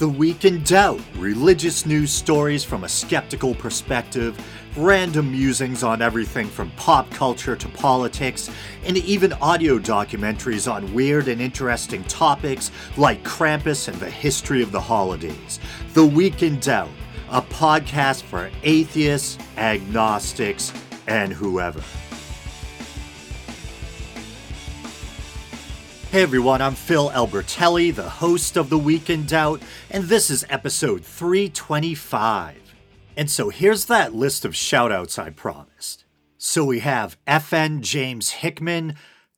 The Week in Doubt, religious news stories from a skeptical perspective, random musings on everything from pop culture to politics, and even audio documentaries on weird and interesting topics like Krampus and the history of the holidays. The Week in Doubt, a podcast for atheists, agnostics, and whoever. Hey everyone, I'm Phil Albertelli, the host of The Week in Doubt, and this is episode 325. And so here's that list of shoutouts I promised. So we have FN James Hickman,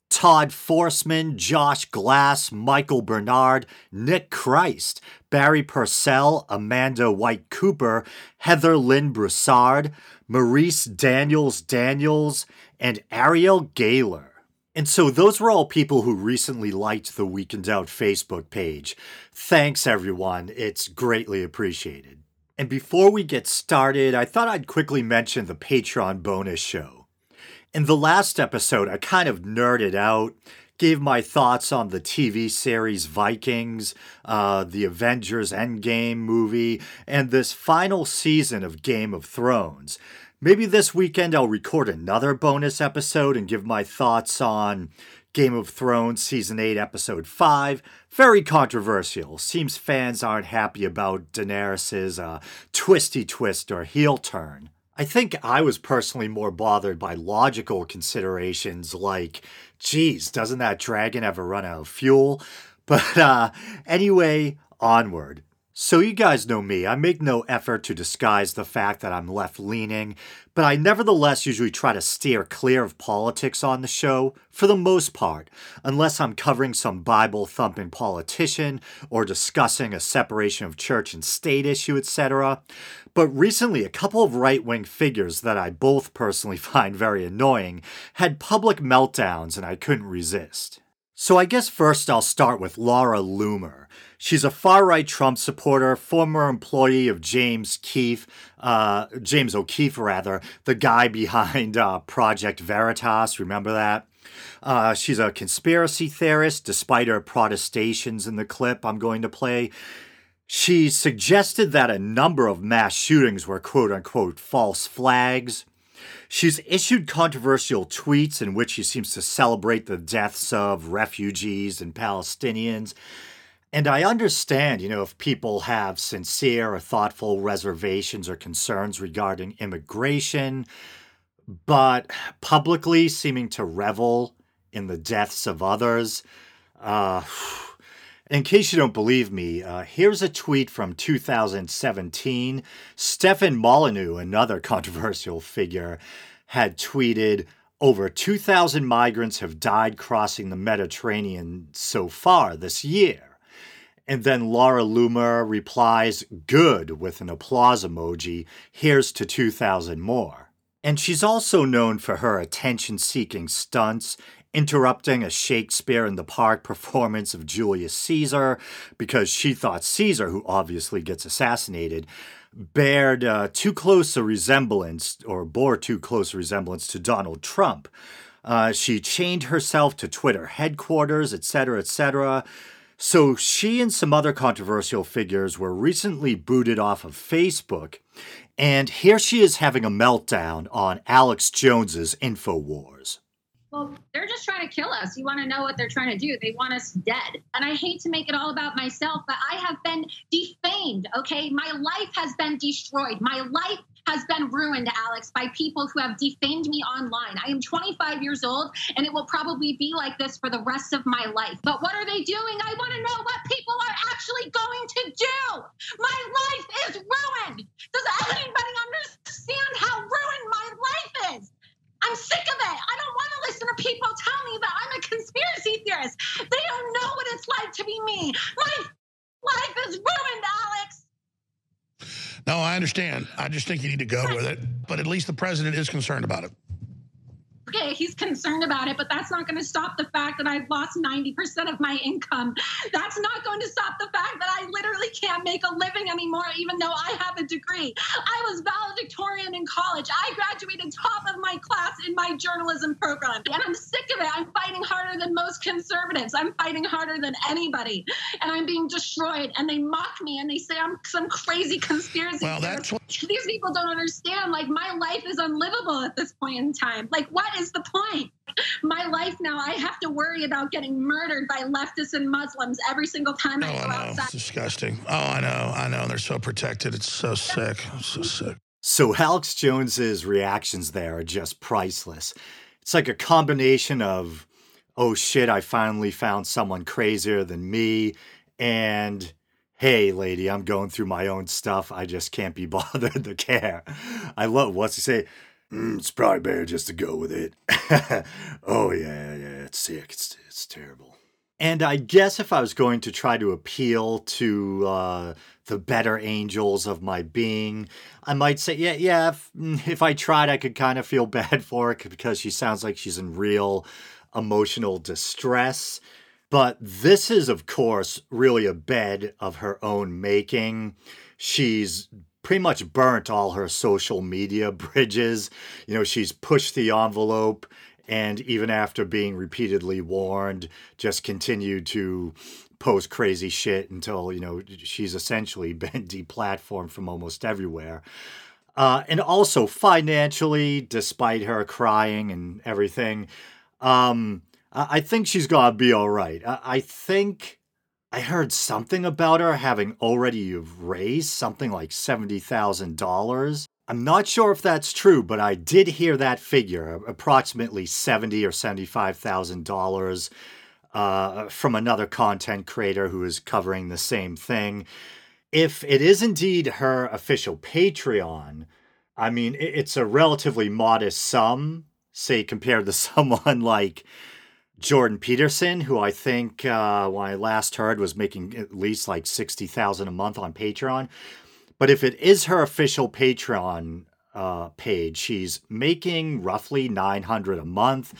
Todd Forsman, Josh Glass, Michael Bernard, Nick Christ, Barry Purcell, Amanda White Cooper, Heather Lynn Broussard, Maurice Daniels Daniels, and Ariel Gaylor. And so those were all people who recently liked the Week Out Facebook page. Thanks, everyone. It's greatly appreciated. And before we get started, I thought I'd quickly mention the Patreon bonus show. In the last episode, I kind of nerded out, gave my thoughts on the TV series Vikings, uh, the Avengers Endgame movie, and this final season of Game of Thrones. Maybe this weekend I'll record another bonus episode and give my thoughts on Game of Thrones Season 8, Episode 5. Very controversial. Seems fans aren't happy about Daenerys' uh, twisty twist or heel turn. I think I was personally more bothered by logical considerations like, geez, doesn't that dragon ever run out of fuel? But uh, anyway, onward. So, you guys know me. I make no effort to disguise the fact that I'm left leaning, but I nevertheless usually try to steer clear of politics on the show, for the most part, unless I'm covering some Bible thumping politician or discussing a separation of church and state issue, etc. But recently, a couple of right wing figures that I both personally find very annoying had public meltdowns and I couldn't resist. So, I guess first I'll start with Laura Loomer. She's a far right Trump supporter, former employee of James Keefe, uh, James O'Keefe, rather, the guy behind uh, Project Veritas. Remember that? Uh, she's a conspiracy theorist, despite her protestations in the clip I'm going to play. She suggested that a number of mass shootings were quote unquote false flags. She's issued controversial tweets in which she seems to celebrate the deaths of refugees and Palestinians. And I understand, you know, if people have sincere or thoughtful reservations or concerns regarding immigration, but publicly seeming to revel in the deaths of others. Uh, in case you don't believe me, uh, here's a tweet from 2017. Stefan Molyneux, another controversial figure, had tweeted, over 2,000 migrants have died crossing the Mediterranean so far this year. And then Laura Loomer replies, good, with an applause emoji. Here's to 2,000 more. And she's also known for her attention seeking stunts, interrupting a Shakespeare in the Park performance of Julius Caesar because she thought Caesar, who obviously gets assassinated, bared uh, too close a resemblance or bore too close a resemblance to Donald Trump. Uh, she chained herself to Twitter headquarters, etc., etc. So she and some other controversial figures were recently booted off of Facebook, and here she is having a meltdown on Alex Jones's InfoWars. Well, they're just trying to kill us. You want to know what they're trying to do? They want us dead. And I hate to make it all about myself, but I have been defamed, okay? My life has been destroyed. My life has been ruined, Alex, by people who have defamed me online. I am 25 years old, and it will probably be like this for the rest of my life. But what are they doing? I want to know what people are actually going to do. My life is ruined. Does anybody understand how ruined my life is? I'm sick of it. I don't want to listen to people tell me that I'm a conspiracy theorist. They don't know what it's like to be me. My life is ruined, Alex. No, I understand. I just think you need to go with it. But at least the president is concerned about it. Okay, he's concerned about it, but that's not going to stop the fact that I've lost 90% of my income. That's not going to stop the fact that I literally can't make a living anymore, even though I have a degree. I was valedictorian in college. I graduated top of my class in my journalism program. And I'm sick of it. I'm fighting harder than most conservatives. I'm fighting harder than anybody. And I'm being destroyed. And they mock me and they say I'm some crazy conspiracy. Well, that's what- These people don't understand. Like, my life is unlivable at this point in time. Like, what is the point? My life now, I have to worry about getting murdered by leftists and Muslims every single time Oh, I go I know. outside. It's disgusting. Oh, I know. I know. They're so protected. It's so sick. It's so sick. So Alex Jones's reactions there are just priceless. It's like a combination of, oh shit, I finally found someone crazier than me, and hey, lady, I'm going through my own stuff. I just can't be bothered to care. I love what's he say? "Mm, it's probably better just to go with it. oh yeah, yeah, it's sick. It's it's terrible. And I guess if I was going to try to appeal to uh, the better angels of my being, I might say, yeah, yeah. If, if I tried, I could kind of feel bad for her because she sounds like she's in real emotional distress. But this is, of course, really a bed of her own making. She's pretty much burnt all her social media bridges. You know, she's pushed the envelope and even after being repeatedly warned, just continued to post crazy shit until, you know, she's essentially been deplatformed from almost everywhere. Uh, and also financially, despite her crying and everything, um, I think she's gonna be all right. I, think I heard something about her having already raised something like seventy thousand dollars. I'm not sure if that's true, but I did hear that figure, approximately seventy or seventy-five thousand dollars, uh, from another content creator who is covering the same thing. If it is indeed her official Patreon, I mean, it's a relatively modest sum, say, compared to someone like Jordan Peterson, who I think, uh, when I last heard, was making at least like 60000 a month on Patreon. But if it is her official Patreon uh, page, she's making roughly 900 a month.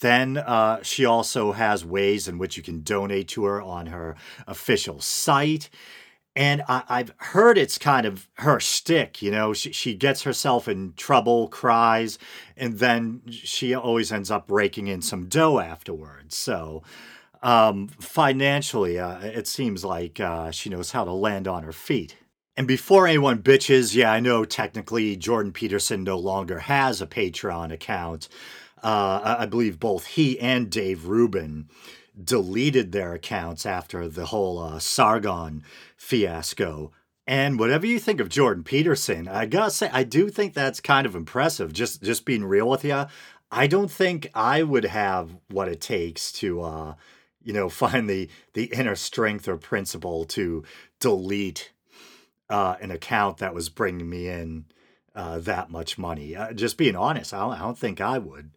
Then uh, she also has ways in which you can donate to her on her official site. And I, I've heard it's kind of her shtick, you know. She, she gets herself in trouble, cries, and then she always ends up raking in some dough afterwards. So, um, financially, uh, it seems like uh, she knows how to land on her feet. And before anyone bitches, yeah, I know technically Jordan Peterson no longer has a Patreon account. Uh, I believe both he and Dave Rubin deleted their accounts after the whole uh, Sargon fiasco. And whatever you think of Jordan Peterson, I gotta say, I do think that's kind of impressive. Just just being real with you, I don't think I would have what it takes to, uh, you know, find the the inner strength or principle to delete uh, an account that was bringing me in uh, that much money. Uh, just being honest, I don't, I don't think I would.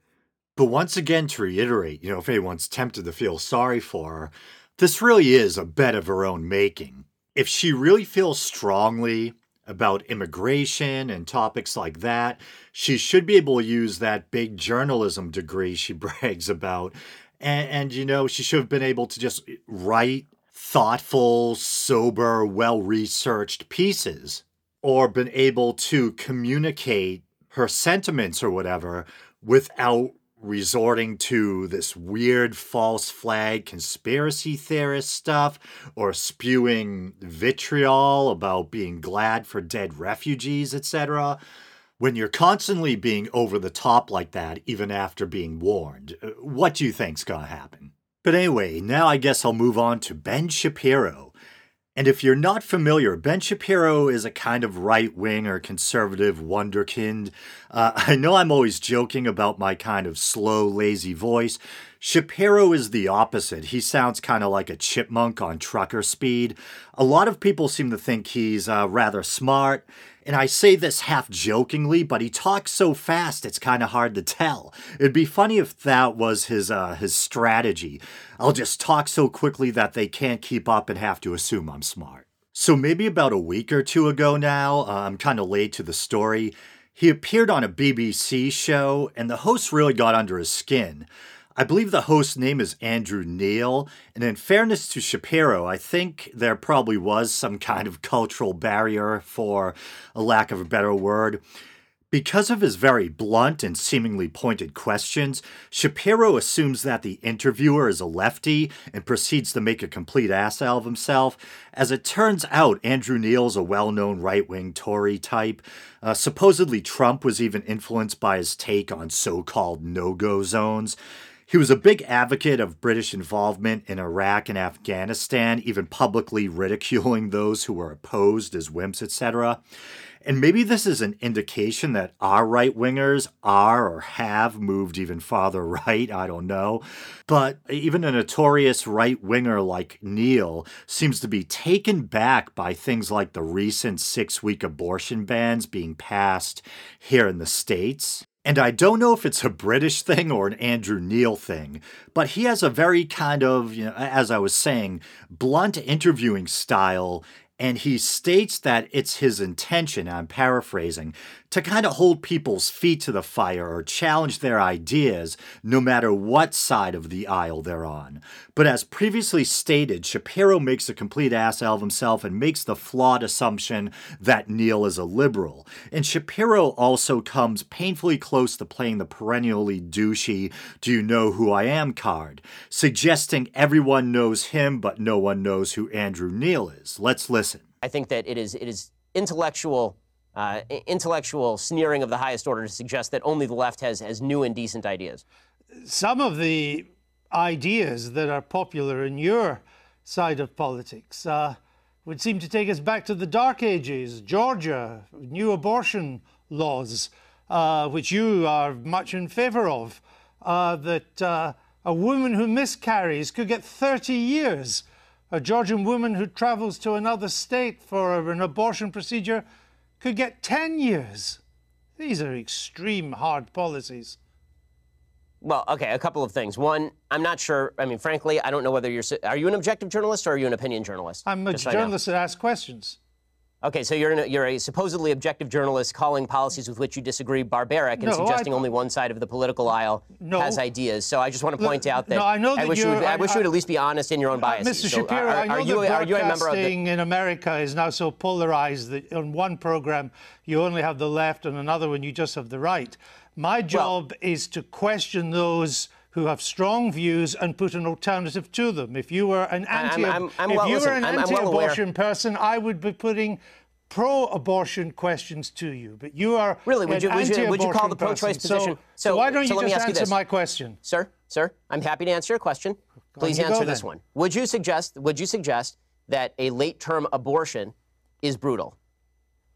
But once again, to reiterate, you know, if anyone's tempted to feel sorry for her, this really is a bet of her own making. If she really feels strongly about immigration and topics like that, she should be able to use that big journalism degree she brags about. And, and you know, she should have been able to just write thoughtful, sober, well researched pieces, or been able to communicate her sentiments or whatever without resorting to this weird false flag conspiracy theorist stuff or spewing vitriol about being glad for dead refugees, etc. When you're constantly being over the top like that, even after being warned, uh, what do you think's gonna happen? But anyway, now I guess I'll move on to Ben Shapiro. And if you're not familiar, Ben Shapiro is a kind of right wing or conservative wonderkind. Uh, I know I'm always joking about my kind of slow, lazy voice. Shapiro is the opposite. He sounds kind of like a chipmunk on trucker speed. A lot of people seem to think he's uh, rather smart. And I say this half jokingly, but he talks so fast it's kind of hard to tell. It'd be funny if that was his uh, his strategy. I'll just talk so quickly that they can't keep up and have to assume I'm smart. So maybe about a week or two ago now, uh, I'm kind of late to the story. He appeared on a BBC show, and the host really got under his skin. I believe the host's name is Andrew Neil, and in fairness to Shapiro, I think there probably was some kind of cultural barrier, for a lack of a better word. Because of his very blunt and seemingly pointed questions, Shapiro assumes that the interviewer is a lefty and proceeds to make a complete ass out of himself. As it turns out, Andrew Neil's a well known right wing Tory type. Uh, supposedly, Trump was even influenced by his take on so called no go zones. He was a big advocate of British involvement in Iraq and Afghanistan, even publicly ridiculing those who were opposed as wimps, etc. And maybe this is an indication that our right wingers are or have moved even farther right. I don't know. But even a notorious right winger like Neil seems to be taken back by things like the recent six week abortion bans being passed here in the States. And I don't know if it's a British thing or an Andrew Neil thing, but he has a very kind of, you know, as I was saying, blunt interviewing style and he states that it's his intention, I'm paraphrasing, to kind of hold people's feet to the fire or challenge their ideas no matter what side of the aisle they're on. But as previously stated, Shapiro makes a complete ass out of himself and makes the flawed assumption that Neil is a liberal. And Shapiro also comes painfully close to playing the perennially douchey do you know who I am card, suggesting everyone knows him but no one knows who Andrew Neil is. Let's listen. I think that it is it is intellectual uh, intellectual sneering of the highest order to suggest that only the left has, has new and decent ideas. Some of the ideas that are popular in your side of politics uh, would seem to take us back to the Dark Ages, Georgia, new abortion laws, uh, which you are much in favor of, uh, that uh, a woman who miscarries could get 30 years. A Georgian woman who travels to another state for an abortion procedure could get 10 years. These are extreme hard policies. Well, okay, a couple of things. One, I'm not sure. I mean, frankly, I don't know whether you're. Are you an objective journalist or are you an opinion journalist? I'm a journalist that asks questions. Okay, so you're, a, you're a supposedly objective journalist calling policies with which you disagree barbaric and no, suggesting I, only one side of the political aisle no, has ideas. So I just want to point out that, no, I, know that I wish, you would, I, I, wish you would at least be honest in your own uh, biases. Mr. So Shapiro, are, are, I know you, that broadcasting in America is now so polarized that on one program you only have the left and another one you just have the right. My job well, is to question those who have strong views and put an alternative to them. If you were an anti, I'm, I'm, I'm if well, you listen, were an anti-abortion well person, I would be putting pro-abortion questions to you, but you are really. Would you, would you, would you call the pro-choice position? So, so, why don't so you just answer you my question, sir? Sir, I'm happy to answer your question. Please answer go, this then. one. Would you suggest? Would you suggest that a late-term abortion is brutal?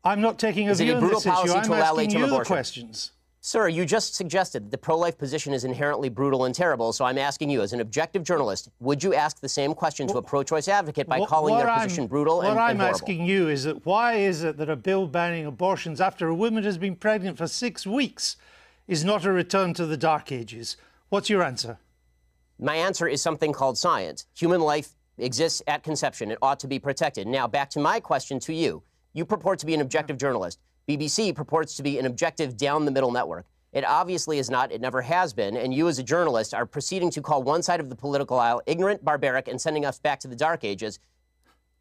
I'm not taking a is view on this issue. I'm asking you the questions. Sir, you just suggested that the pro life position is inherently brutal and terrible, so I'm asking you, as an objective journalist, would you ask the same question to a pro choice advocate by calling their I'm, position brutal and, terrible? What I'm asking you is that why is it that a bill banning abortions after a woman has been pregnant for six weeks is not a return to the dark ages? What's your answer? My answer is something called science. Human life exists at conception, it ought to be protected. Now, back to my question to you. You purport to be an objective journalist. BBC purports to be an objective down the middle network. It obviously is not. It never has been. And you, as a journalist, are proceeding to call one side of the political aisle ignorant, barbaric, and sending us back to the dark ages.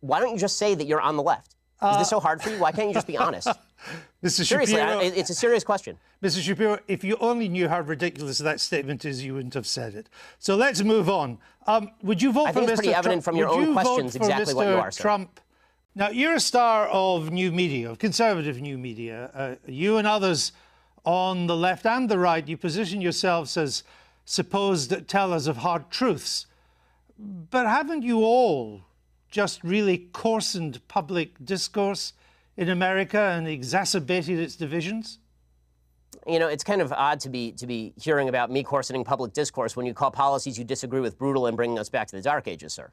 Why don't you just say that you're on the left? Is uh, this so hard for you? Why can't you just be honest? Mr. Seriously, Shapiro, I, it's a serious question. Mr. Shapiro, if you only knew how ridiculous that statement is, you wouldn't have said it. So let's move on. Um, would you vote I for think Mr. it's pretty evident from your would own questions exactly Mr. what you are, sir. Trump now, you're a star of new media, of conservative new media. Uh, you and others on the left and the right, you position yourselves as supposed tellers of hard truths. But haven't you all just really coarsened public discourse in America and exacerbated its divisions? You know, it's kind of odd to be to be hearing about me coarsening public discourse when you call policies you disagree with brutal and bringing us back to the dark ages, sir.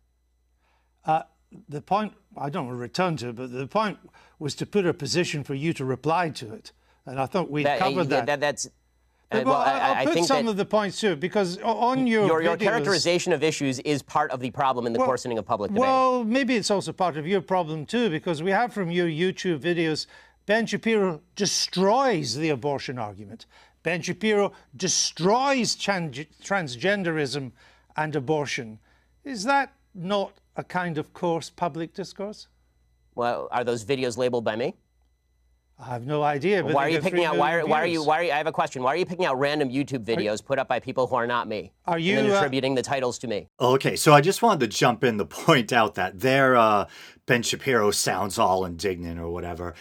Uh, the point, I don't want to return to it, but the point was to put a position for you to reply to it. And I thought we covered that. that. That's. Uh, well, I, I, put some of the points too, because on your your, your characterization of issues is part of the problem in the well, coarsening of public debate. Well, maybe it's also part of your problem too, because we have from your YouTube videos Ben Shapiro destroys the abortion argument. Ben Shapiro destroys tran- transgenderism and abortion. Is that not a kind of coarse public discourse? Well, are those videos labeled by me? I have no idea. why are you picking out? Why are, why are, you? Why are you? I have a question. Why are you picking out random YouTube videos you, put up by people who are not me? Are you and then uh, attributing uh, the titles to me? Okay, so I just wanted to jump in to point out that there, uh, Ben Shapiro sounds all indignant or whatever,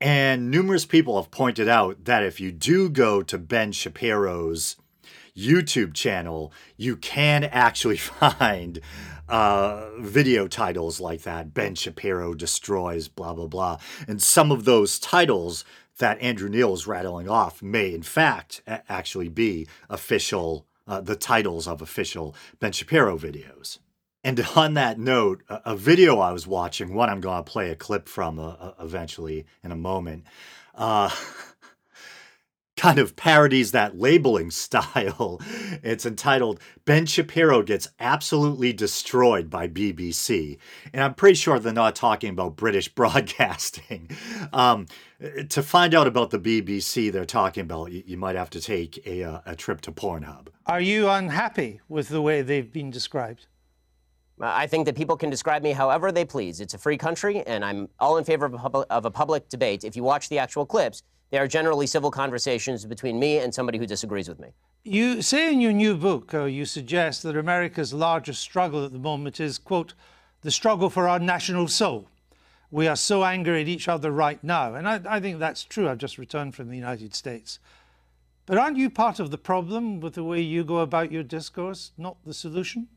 and numerous people have pointed out that if you do go to Ben Shapiro's YouTube channel, you can actually find uh, video titles like that Ben Shapiro destroys, blah, blah, blah. And some of those titles that Andrew Neil is rattling off may, in fact, a- actually be official, uh, the titles of official Ben Shapiro videos. And on that note, a, a video I was watching, one I'm going to play a clip from uh, uh eventually in a moment. Uh, kind of parodies that labeling style. It's entitled Ben Shapiro Gets Absolutely Destroyed by BBC. And I'm pretty sure they're not talking about British broadcasting. Um, to find out about the BBC they're talking about, you, you might have to take a, uh, a trip to Pornhub. Are you unhappy with the way they've been described? I think that people can describe me however they please. It's a free country, and I'm all in favor of a, public, of a public debate. If you watch the actual clips, they are generally civil conversations between me and somebody who disagrees with me. You say in your new book, uh, you suggest that America's largest struggle at the moment is, quote, the struggle for our national soul. We are so angry at each other right now. And I, I think that's true. I've just returned from the United States. But aren't you part of the problem with the way you go about your discourse, not the solution?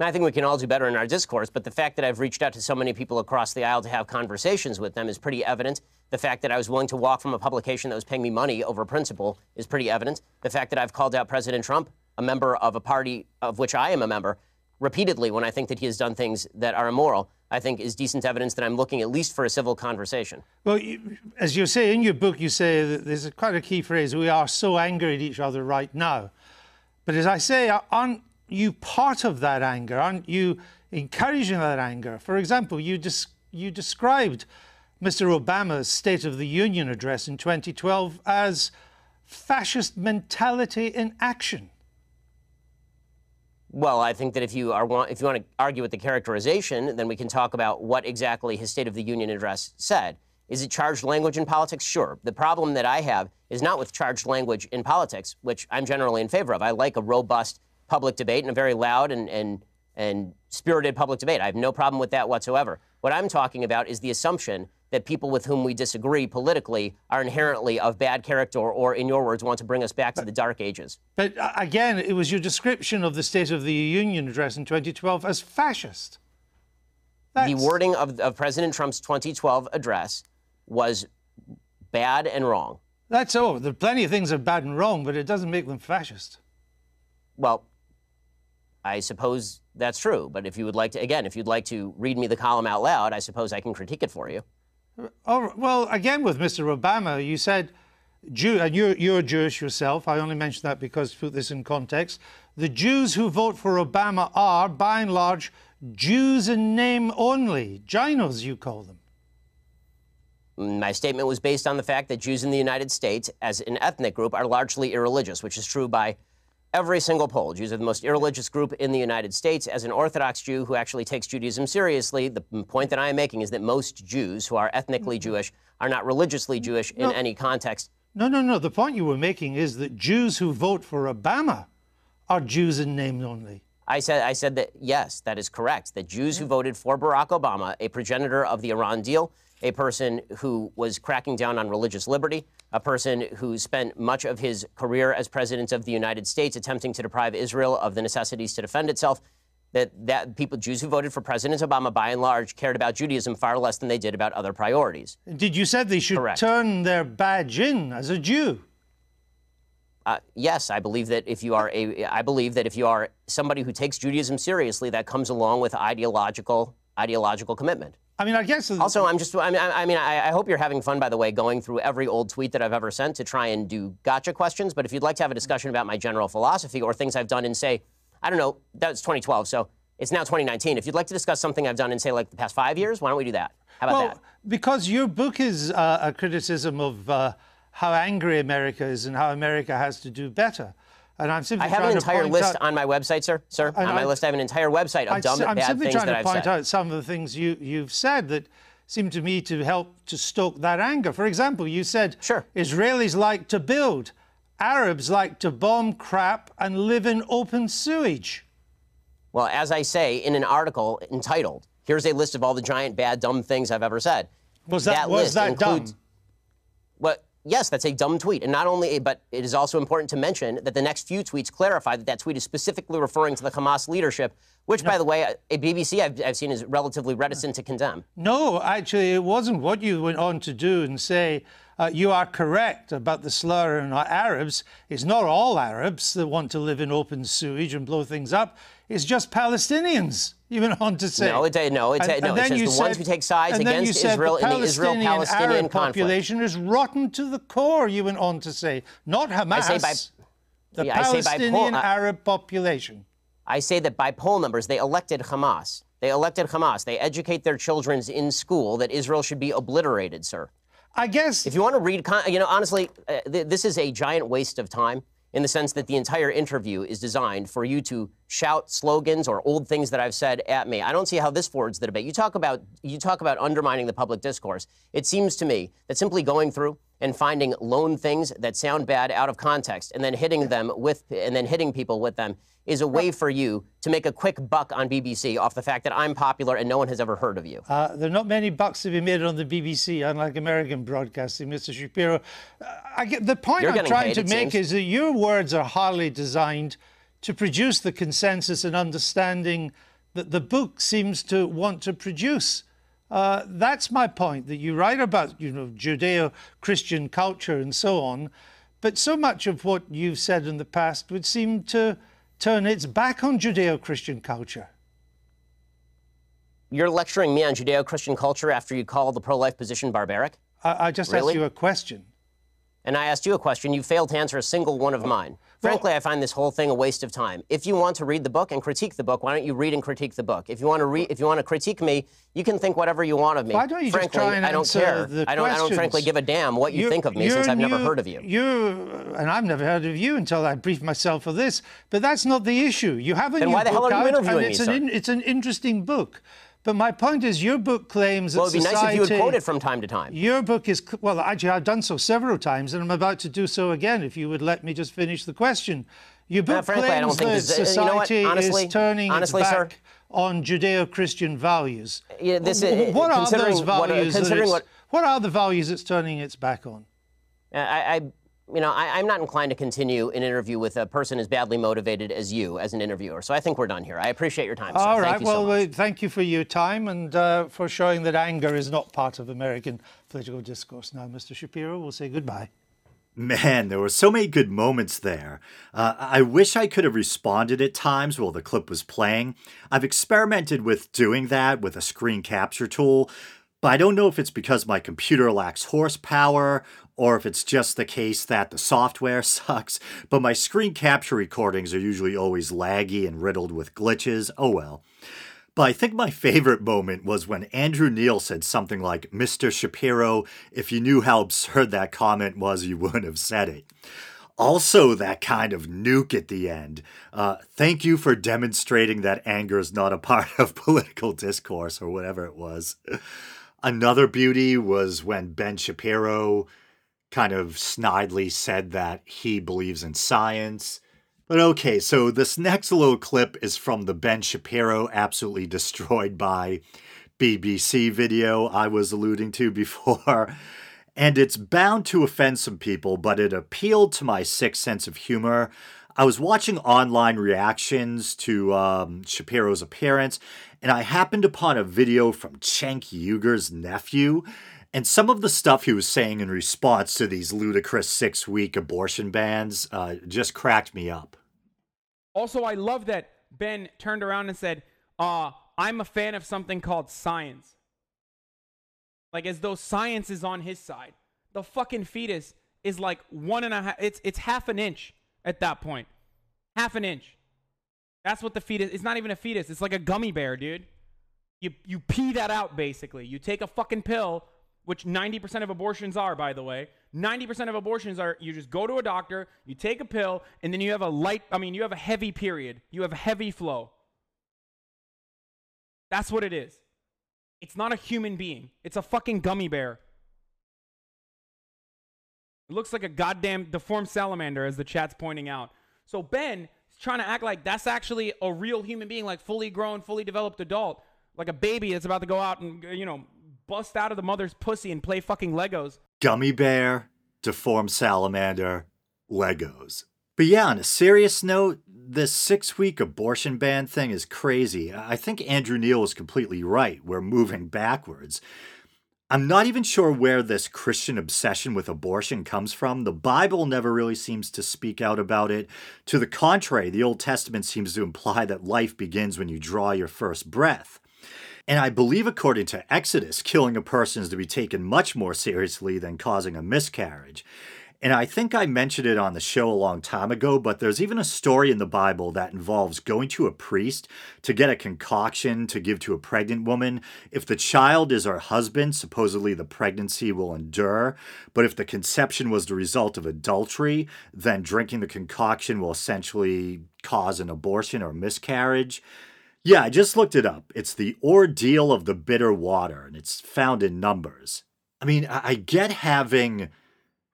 I think we can all do better in our discourse, but the fact that I've reached out to so many people across the aisle to have conversations with them is pretty evident. The fact that I was willing to walk from a publication that was paying me money over principle is pretty evident. The fact that I've called out President Trump, a member of a party of which I am a member, repeatedly when I think that he has done things that are immoral, I think is decent evidence that I'm looking at least for a civil conversation. Well, you, as you say in your book, you say that there's quite a key phrase we are so angry at each other right now. But as I say, aren't you part of that anger? Aren't you encouraging that anger? For example, you, des- you described Mr. Obama's State of the Union address in 2012 as fascist mentality in action. Well, I think that if you are if you want to argue with the characterization, then we can talk about what exactly his State of the Union address said. Is it charged language in politics? Sure. The problem that I have is not with charged language in politics, which I'm generally in favor of. I like a robust public debate and a very loud and, and, and spirited public debate. I have no problem with that whatsoever. What I'm talking about is the assumption that people with whom we disagree politically are inherently of bad character or, in your words, want to bring us back to the dark ages. But uh, again, it was your description of the State of the Union address in 2012 as fascist. That's... The wording of, of President Trump's 2012 address was bad and wrong. That's all. There are plenty of things that are bad and wrong, but it doesn't make them fascist. Well, I suppose that's true. But if you would like to, again, if you'd like to read me the column out loud, I suppose I can critique it for you. Oh, well, again, with Mr. Obama, you said, Jew, uh, and you're, you're Jewish yourself. I only mention that because to put this in context. The Jews who vote for Obama are, by and large, Jews in name only. JINOs, you call them. My statement was based on the fact that Jews in the United States, as an ethnic group, are largely irreligious, which is true by every single poll. Jews are the most irreligious group in the United States. As an Orthodox Jew who actually takes Judaism seriously, the point that I am making is that most Jews who are ethnically mm-hmm. Jewish are not religiously Jewish in any context. No, no, no. The point you were making is that Jews who vote for Obama are Jews in name only. I said, I said that yes, that is correct. That Jews who voted for Barack Obama, a progenitor of the Iran deal, a person who was cracking down on religious liberty, a person who spent much of his career as president of the United States attempting to deprive Israel of the necessities to defend itself. That, that people, Jews who voted for President Obama, by and large, cared about Judaism far less than they did about other priorities. Did you said they should Correct. turn their badge in as a Jew? Uh, yes, I believe that if you are a, I believe that if you are somebody who takes Judaism seriously, that comes along with ideological ideological commitment. I mean, I guess. Also, I'm just. I mean, I, mean, I, I, hope you're having fun. By the way, going through every old tweet that I've ever sent to try and do gotcha questions. But if you'd like to have a discussion about my general philosophy or things I've done in, say, I don't know, that was 2012. So It's now 2019. If you'd like to discuss something I've done in, say, like the past five years, why don't we do that? How about well, that? because your book is uh, a criticism of uh, how angry America is and how America has to do better. And I'm simply I have an entire list out, on my website, sir. Sir, I- on my list, I have an entire website of I, dumb, am bad simply things trying that to I've point said. out some of the things you, you've said that seem to me to help to stoke that anger. For example, you said Sure. Israelis like to build, Arabs like to bomb crap and live in open sewage. Well, as I say in an article entitled, "Here's a list of all the giant, bad, dumb things I've ever said." Was that, was list that includes, dumb? Yes, that's a dumb tweet, and not only, but it is also important to mention that the next few tweets clarify that that tweet is specifically referring to the Hamas leadership, which, by the way, a BBC I've, I've seen is relatively reticent to condemn. No, actually, it wasn't what you went on to do and say. Uh, you are correct about the slur on Arabs. It's not all Arabs that want to live in open sewage and blow things up. It's just Palestinians. You went on to say. No, it no, it's And- no. and It says the ones who take sides and then you against said Israel the in the Israel-Palestinian Arab conflict. population is rotten to the core. You went on to say, not Hamas. I say by- the Yeah, by Palestinian poll- uh, Arab population. I say that by poll numbers, they elected Hamas. They elected Hamas. They educate their children in school that Israel should be obliterated, sir. I guess. If you want to read, con- you know, honestly, uh, th- this is a giant waste of time in the sense that the entire interview is designed for you to shout slogans or old things that I've said at me. I don't see how this forwards the debate. You talk about you talk about undermining the public discourse. It seems to me that simply going through and finding lone things that sound bad out of context and then hitting them with and then hitting people with them is a way for you to make a quick buck on BBC off the fact that I'm popular and no one has ever heard of you. Uh, there are not many bucks to be made on the BBC, unlike American broadcasting, Mr. Shapiro. Uh, I get, the point You're I'm trying paid, to make seems. is that your words are hardly designed to produce the consensus and understanding that the book seems to want to produce. Uh, that's my point. That you write about, you know, Judeo-Christian culture and so on, but so much of what you've said in the past would seem to turn its back on Judeo-Christian culture. You're lecturing me on Judeo-Christian culture after you call the pro-life position barbaric? I, I just Really? asked you a question. And I asked you a question, you failed to answer a single one of mine. Frankly, I find this whole thing a waste of time. If you want to read the book and critique the book, why don't you read and critique the book? If you want to read, if you want to critique me, you can think whatever you want of me. Why don't you just frankly, try and I don't answer care. the I don't. I don't frankly give a damn what you You're- think of me since I've never heard of you. You and I've never heard of you until I briefed myself for this. But that's not the issue. You haven't. Then why the hell are you interviewing me, it's an it's an interesting book. But my point is, your book claims Well, that it'd be nice if you would quote it from time to time. Your book is well, actually, I've done so several times, and I'm about to do so again. If you would let me just finish the question, your book Uh, frankly, claims that this- uh, you know society Honestly- is turning honestly, its sir- back on Judeo-Christian values. Yeah, this is- what are those what, uh, values? considering what- what are the values it's turning its back on? I, I you know, I, I'm not inclined to continue an interview with a person as badly motivated as you as an interviewer. So I think we're done here. I appreciate your time. sir. All Thank right. you so Well, much. uh, thank you for your time and uh, for showing that anger is not part of American political discourse. Now, Mr. Shapiro, we'll say goodbye. Man, there were so many good moments there. Uh, I wish I could have responded at times while the clip was playing. I've experimented with doing that with a screen capture tool, but I don't know if it's because my computer lacks horsepower or if it's just the case that the software sucks. But my screen capture recordings are usually always laggy and riddled with glitches. Oh well. But I think my favorite moment was when Andrew Neil said something like, Mr. Shapiro, if you knew how absurd that comment was, you wouldn't have said it. Also, that kind of nuke at the end. Uh, thank you for demonstrating that anger is not a part of political discourse or whatever it was. Another beauty was when Ben Shapiro kind of snidely said that he believes in science. But okay, so this next little clip is from the Ben Shapiro absolutely destroyed by BBC video I was alluding to before. And it's bound to offend some people, but it appealed to my sick sense of humor. I was watching online reactions to um, Shapiro's appearance, and I happened upon a video from Cenk Uygur's nephew. And some of the stuff he was saying in response to these ludicrous six week abortion bans uh, just cracked me up. Also, I love that Ben turned around and said, uh, I'm a fan of something called science. Like as though science is on his side. The fucking fetus is like one and a half it's it's half an inch at that point. Half an inch. That's what the fetus. It's not even a fetus. It's like a gummy bear, dude. You you pee that out basically. You take a fucking pill, which 90% of abortions are, by the way. 90% of abortions are you just go to a doctor, you take a pill, and then you have a light. I mean, you have a heavy period. You have a heavy flow. That's what it is. It's not a human being. It's a fucking gummy bear. It looks like a goddamn deformed salamander, as the chat's pointing out. So Ben is trying to act like that's actually a real human being, like fully grown, fully developed adult, like a baby that's about to go out and you know bust out of the mother's pussy and play fucking Legos. Gummy bear, deformed salamander, Legos. But yeah, on a serious note, this six week abortion ban thing is crazy. I think Andrew Neil was completely right. We're moving backwards. I'm not even sure where this Christian obsession with abortion comes from. The Bible never really seems to speak out about it. To the contrary, the Old Testament seems to imply that life begins when you draw your first breath. And I believe, according to Exodus, killing a person is to be taken much more seriously than causing a miscarriage. And I think I mentioned it on the show a long time ago, but there's even a story in the Bible that involves going to a priest to get a concoction to give to a pregnant woman. If the child is her husband, supposedly the pregnancy will endure. But if the conception was the result of adultery, then drinking the concoction will essentially cause an abortion or miscarriage. Yeah, I just looked it up. It's the ordeal of the bitter water, and it's found in Numbers. I mean, I get having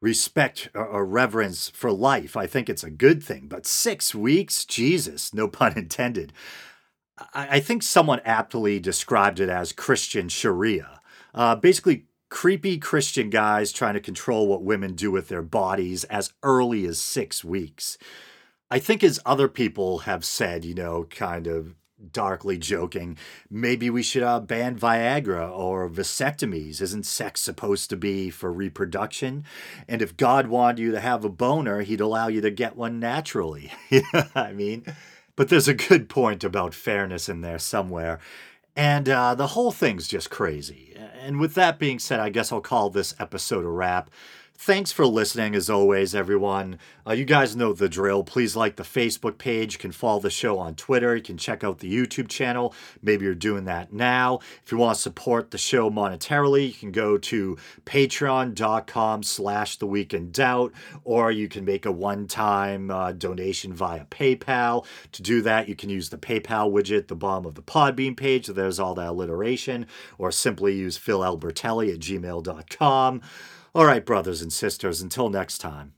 respect or reverence for life. I think it's a good thing. But six weeks, Jesus, no pun intended. I think someone aptly described it as Christian Sharia. Uh, basically, creepy Christian guys trying to control what women do with their bodies as early as six weeks. I think, as other people have said, you know, kind of darkly joking, maybe we should uh, ban Viagra or vasectomies. Isn't sex supposed to be for reproduction? And if God wanted you to have a boner, he'd allow you to get one naturally. I mean? But there's a good point about fairness in there somewhere. And uh, the whole thing's just crazy. And with that being said, I guess I'll call this episode a wrap. Thanks for listening, as always, everyone. Uh, you guys know the drill. Please like the Facebook page. You can follow the show on Twitter. You can check out the YouTube channel. Maybe you're doing that now. If you want to support the show monetarily, you can go to patreon.com slash the week in doubt, or you can make a one-time uh, donation via PayPal. To do that, you can use the PayPal widget at the bottom of the Podbean page. There's all that alliteration, or simply use philalbertelli at gmail.com. All right, brothers and sisters, until next time.